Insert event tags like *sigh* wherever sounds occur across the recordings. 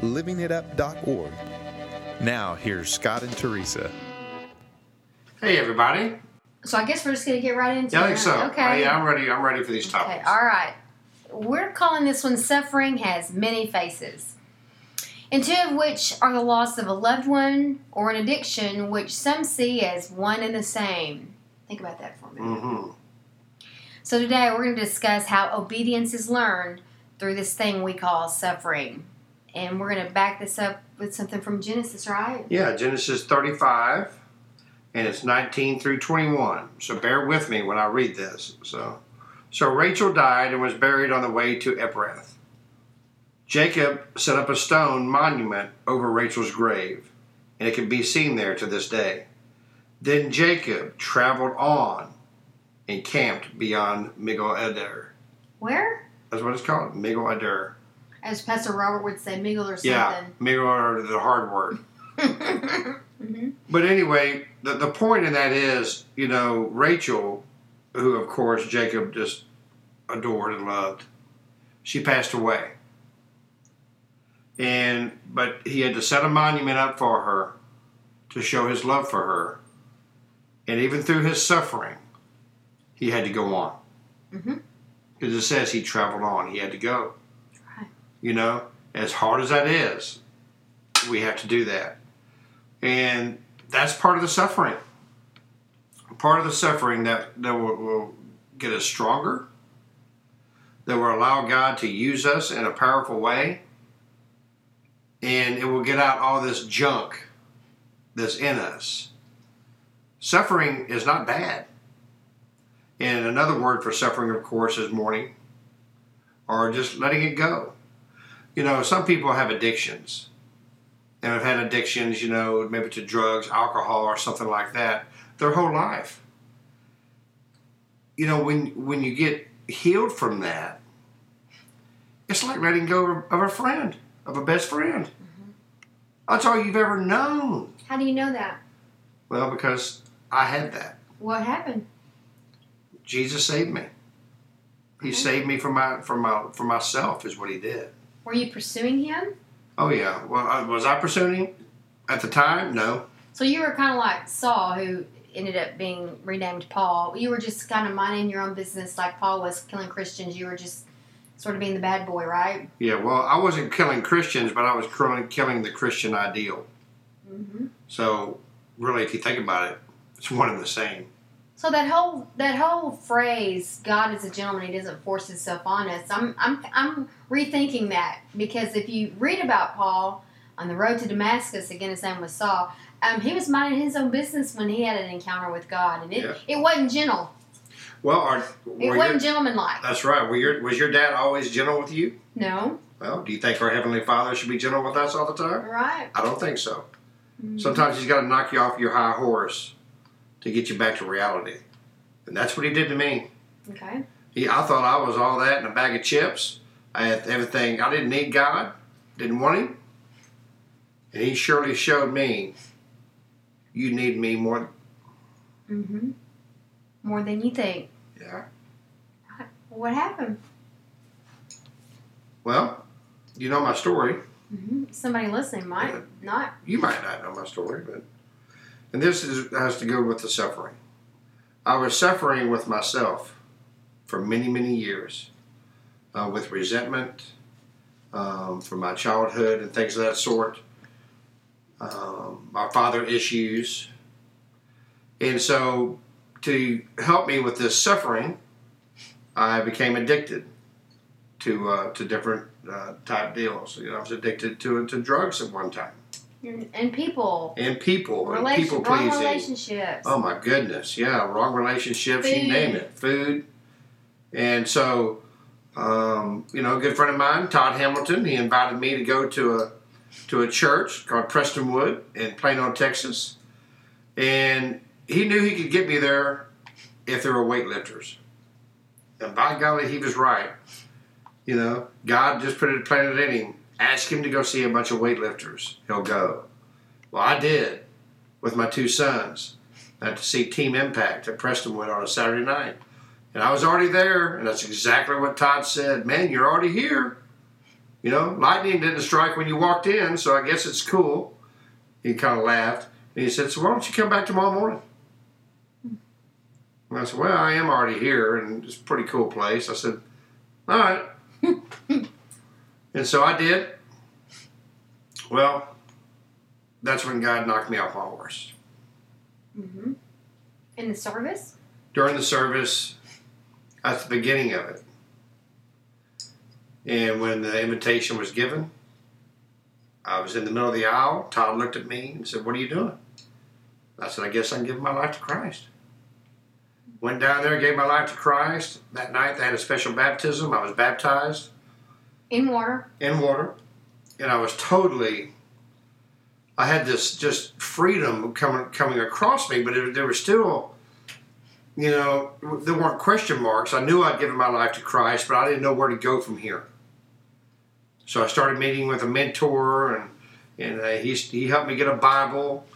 livingitup.org. Now, here's Scott and Teresa. Hey everybody. So I guess we're just gonna get right into Yeah, I think so. Okay. Uh, yeah, I'm ready. I'm ready for these topics. Okay. All right. We're calling this one "Suffering Has Many Faces," and two of which are the loss of a loved one or an addiction, which some see as one and the same. Think about that for a minute. Mm-hmm. So today we're going to discuss how obedience is learned through this thing we call suffering, and we're going to back this up with something from Genesis, right? Yeah, Genesis 35, and it's 19 through 21. So bear with me when I read this. So, so Rachel died and was buried on the way to Ephrath. Jacob set up a stone monument over Rachel's grave, and it can be seen there to this day. Then Jacob traveled on and camped beyond Migdal Eder. Where? That's what it's called, Migdal Eder. As Pastor Robert would say, Miggle or something. Yeah, something. Migdal Eder, the hard word. *laughs* hmm But anyway, the, the point in that is, you know, Rachel, who of course Jacob just adored and loved, she passed away. And but he had to set a monument up for her to show his love for her. And even through his suffering, he had to go on. Mhm. Because it says he traveled on, he had to go. You know, as hard as that is, we have to do that. And that's part of the suffering. Part of the suffering that, that will, will get us stronger, that will allow God to use us in a powerful way, and it will get out all this junk that's in us. Suffering is not bad. And another word for suffering, of course, is mourning or just letting it go. You know, some people have addictions and have had addictions, you know, maybe to drugs, alcohol, or something like that, their whole life. You know, when when you get healed from that, it's like letting go of a friend, of a best friend. Mm-hmm. That's all you've ever known. How do you know that? Well, because I had that. What happened? Jesus saved me. He Okay. saved me from my from my from myself is what he did. Were you pursuing him? Oh yeah. Well, I, was I pursuing him at the time? No. So you were kind of like Saul, who ended up being renamed Paul. You were just kind of minding your own business, like Paul was killing Christians. You were just sort of being the bad boy, right? Yeah. Well, I wasn't killing Christians, but I was killing killing the Christian ideal. Mm-hmm. So really, if you think about it, it's one and the same. So that whole that whole phrase, "God is a gentleman; He doesn't force Himself on us." I'm I'm I'm rethinking that because if you read about Paul on the road to Damascus, again, his name was Saul. Um, he was minding his own business when he had an encounter with God, and it, Yeah. it wasn't gentle. Well, are, It wasn't gentlemanlike. that's right. Were your, was your dad always gentle with you? No, Well, do you think our heavenly Father should be gentle with us all the time? right? I don't think so. Mhm. Sometimes he's got to knock you off your high horse to get you back to reality, and that's what he did to me. Okay. He, I thought I was all that in a bag of chips. I had everything. I didn't need God, didn't want Him, and He surely showed me. You need me more. Mm-hmm. More than you think. Yeah. What happened? Well, you know my story. Mm-hmm. Somebody listening might not. You might not know my story, but and this is, has to go with the suffering. I was suffering with myself for many, many years, uh, with resentment um, from my childhood and things of that sort. Um, my father issues, and so to help me with this suffering, I became addicted to uh, to different uh, type deals. You know, I was addicted to to drugs at one time And, people, and people and people wrong pleasing. relationships. Oh my goodness, yeah, wrong relationships, Food. you name it, food. And so, um, you know, a good friend of mine, Todd Hamilton, he invited me to go to a to a church called Prestonwood in Plano, Texas. And he knew he could get me there if there were weightlifters. And by golly, he was right. You know, God just put it planted in him. Ask him to go see a bunch of weightlifters. He'll go. Well, I did with my two sons. I had to see Team Impact at Prestonwood on a Saturday night. And I was already there, and that's exactly what Todd said. Man, you're already here. You know, lightning didn't strike when you walked in, so I guess it's cool. He kind of laughed. And he said, So why don't you come back tomorrow morning? And I said, Well, I am already here, and it's a pretty cool place. I said, All right. *laughs* and so I did. Well, that's when God knocked me off my horse. hmm In the service? During the service, at the beginning of it. And when the invitation was given, I was in the middle of the aisle. Todd looked at me and said, What are you doing? I said, I guess I'm giving my life to Christ. Went down there, gave my life to Christ. That night they had a special baptism. I was baptized In water? in water. And I was totally I had this just freedom coming coming across me, but it, there was still you know, there weren't question marks. I knew I'd given my life to Christ, but I didn't know where to go from here. So I started meeting with a mentor, and and uh, he he helped me get a Bible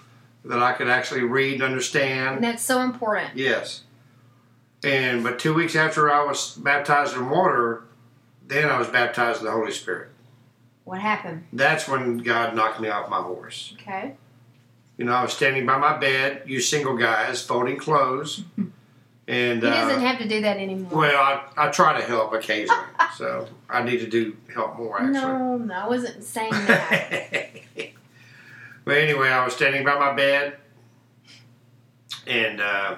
that I could actually read and understand. And that's so important. Yes. And but two weeks after I was baptized in water, then I was baptized in the Holy Spirit. What happened? That's when God knocked me off my horse. Okay. You know, I was standing by my bed, you single guys, folding clothes. *laughs* And He doesn't uh, have to do that anymore. well, I, I try to help occasionally, *laughs* so I need to do help more actually. no, no, I wasn't saying *laughs* that. but anyway, I was standing by my bed and uh,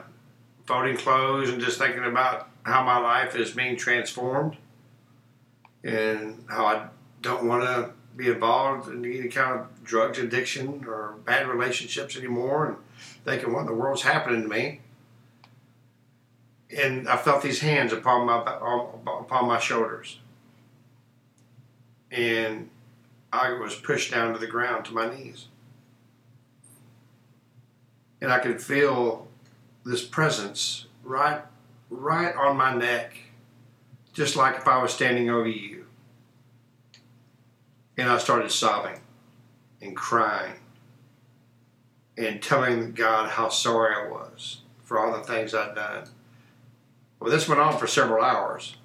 folding clothes and just thinking about how my life is being transformed and how I don't want to be involved in any kind of drugs addiction or bad relationships anymore and thinking what in the world's happening to me. And I felt these hands upon my upon my shoulders. And I was pushed down to the ground to my knees. And I could feel this presence right right on my neck, just like if I was standing over you. And I started sobbing and crying and telling God how sorry I was for all the things I'd done. Well, this went on for several hours.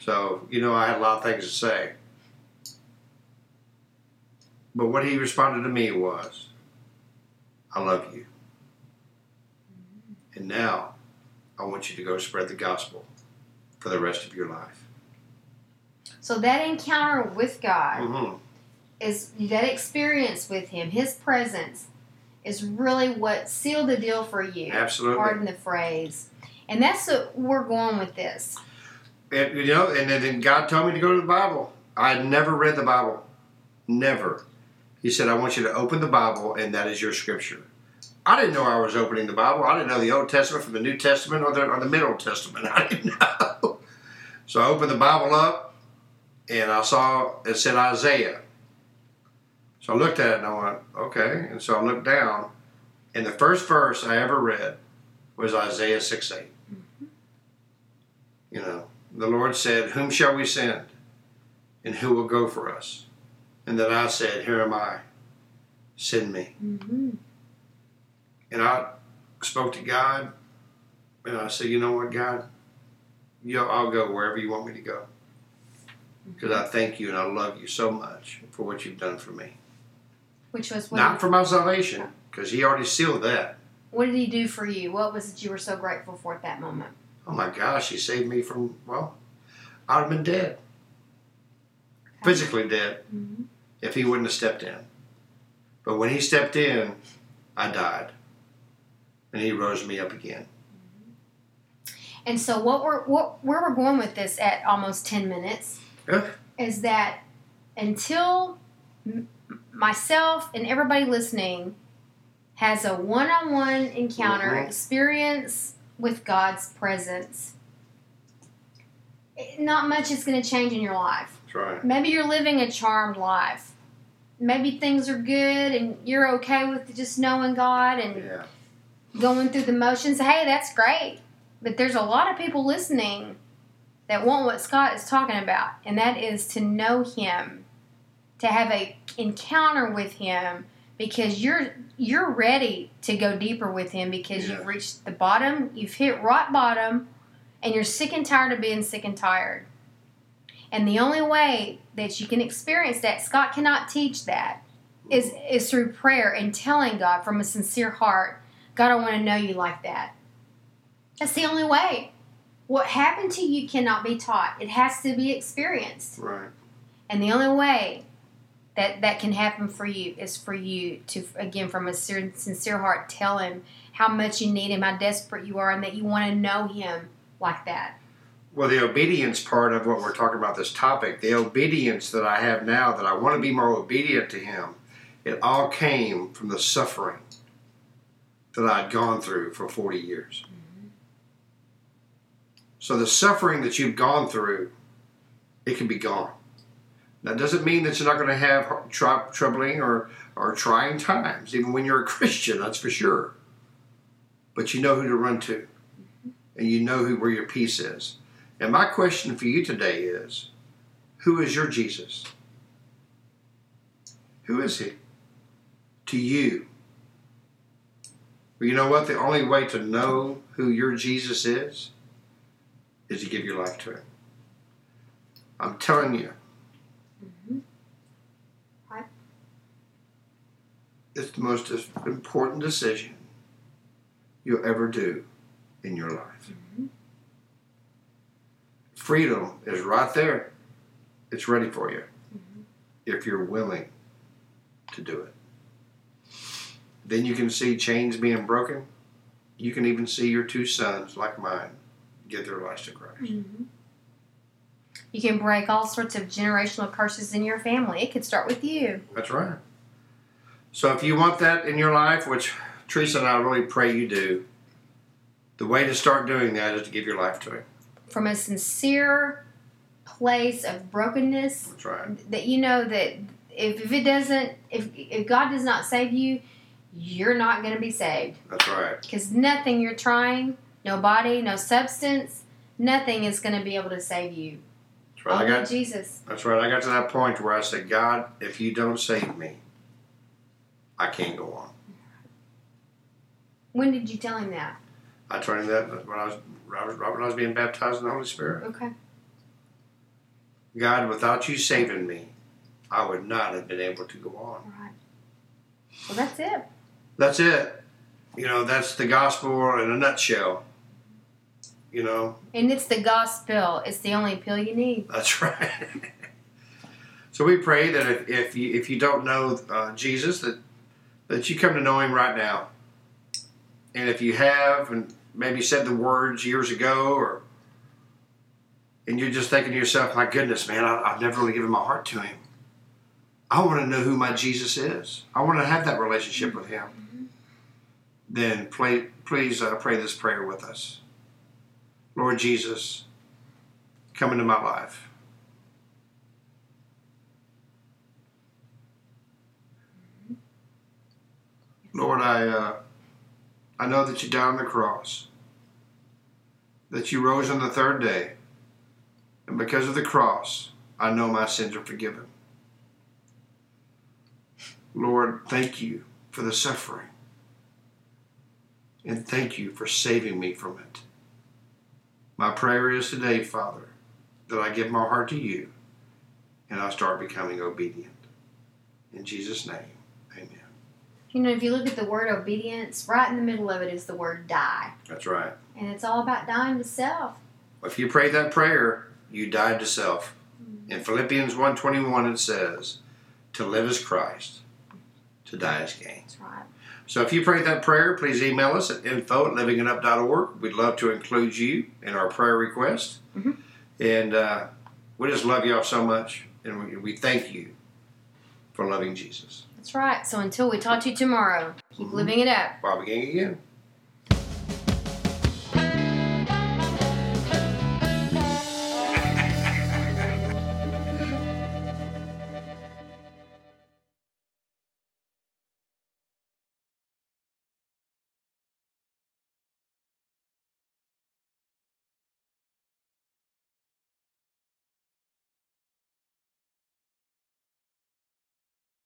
So, you know, I had a lot of things to say. But what he responded to me was, I love you. And now I want you to go spread the gospel for the rest of your life. So that encounter with God hmm is that experience with Him, His presence, is really what sealed the deal for you. Absolutely. Pardon the phrase. And that's what we're going with this. And, you know, and then- then God told me to go to the Bible. I had never read the Bible. Never. He said, I want you to open the Bible, and that is your scripture. I didn't know I was opening the Bible. I didn't know the Old Testament from the New Testament or the, or the Middle Testament. *laughs* I didn't know. So I opened the Bible up, and I saw it said Isaiah. So I looked at it and I went, okay. And so I looked down, and the first verse I ever read was Isaiah 6 8. You know, the Lord said, Whom shall we send? And who will go for us? And then I said, Here am I. Send me. Mm-hmm. And I spoke to God, and I said, You know what, God? You, I'll go wherever you want me to go. Because I thank you and I love you so much for what you've done for me. Which was what? Not for my salvation, because He already sealed that. what did He do for you? What was it you were so grateful for at that moment? Oh my gosh, He saved me from, well, I'd have been dead. Physically dead. Mm-hmm. if he wouldn't have stepped in. But when he stepped in, I died. And he rose me up again. And so what we're what where we're going with this at almost ten minutes Yeah. is that until m- myself and everybody listening has a one-on-one encounter Mhm. experience with God's presence, not much is going to change in your life. Right. Maybe you're living a charmed life. maybe things are good and you're okay with just knowing God and Yeah. going through the motions, hey, that's great. But there's a lot of people listening that want what Scott is talking about, and that is to know him, to have a encounter with him because you're you're ready to go deeper with him because Yeah. you've reached the bottom, you've hit rock bottom, and you're sick and tired of being sick and tired. And the only way that you can experience that, Scott cannot teach that, is is through prayer and telling God from a sincere heart, God, I want to know you like that. That's the only way. What happened to you cannot be taught. It has to be experienced. Right. And the only way that that can happen for you is for you to, again, from a sin- sincere heart, tell Him how much you need Him, how desperate you are, and that you want to know Him like that. Well, the obedience part of what we're talking about this topic, the obedience that I have now, that I want to be more obedient to Him, it all came from the suffering that I'd gone through for 40 years. So the suffering that you've gone through, it can be gone. That doesn't mean that you're not going to have tr- troubling or, or trying times, even when you're a *laughs* Christian, that's for sure. But you know who to run to, and you know who where your peace is. And my question for you today is who is your Jesus? Who is he to you? Well, you know what? The only way to know who your Jesus is is to give your life to him. I'm telling you. Mm-hmm. Right. It's the most important decision you'll ever do in your life. Mm-hmm. Freedom is right there. It's ready for you mm-hmm. if you're willing to do it. Then you can see chains being broken. You can even see your two sons, like mine, give their lives to Christ. Mm-hmm. You can break all sorts of generational curses in your family. It could start with you. That's right. So if you want that in your life, which Teresa and I really pray you do, the way to start doing that is to give your life to Him. From a sincere place of brokenness, That's right. that you know that if, if it doesn't, if, if God does not save you, you're not going to be saved. That's right. Because nothing you're trying, no body, no substance, nothing is going to be able to save you. That's right. I got. Jesus. That's right. I got to that point where I said, God, if you don't save me, I can't go on. When did you tell him that? I told him that when I was when I was being baptized in the Holy Spirit. Okay. God, without you saving me, I would not have been able to go on. Right. Well, that's it. That's it. You know, that's the gospel in a nutshell. You know, And it's the gospel. It's the only pill you need. that's right. *laughs* so we pray that if, if you if you don't know uh, Jesus, that that you come to know Him right now. And if you have, and maybe said the words years ago, or and you're just thinking to yourself, "My goodness, man, I, I've never really given my heart to Him. I want to know who my Jesus is. I want to have that relationship with Him." Then play, please uh, pray this prayer with us. Lord Jesus, come into my life. Lord, I uh, I know that you died on the cross, that you rose on the third day, and because of the cross, I know my sins are forgiven. Lord, thank you for the suffering, and thank you for saving me from it. My prayer is today, Father, that I give my heart to you and I start becoming obedient. In Jesus' name, amen. You know, if you look at the word obedience, right in the middle of it is the word die. That's right. And it's all about dying to self. If you pray that prayer, you died to self. Mm-hmm. In Philippians 1.21 it says, to live is Christ, to die is gain. That's right. So if you prayed that prayer, please email us at info at livingitup.org. We'd love to include you in our prayer request. Mhm. And uh, we just love y'all so much. And we, we thank you for loving Jesus. That's right. So until we talk to you tomorrow, keep Mhm. living it up. Bobby Gang again.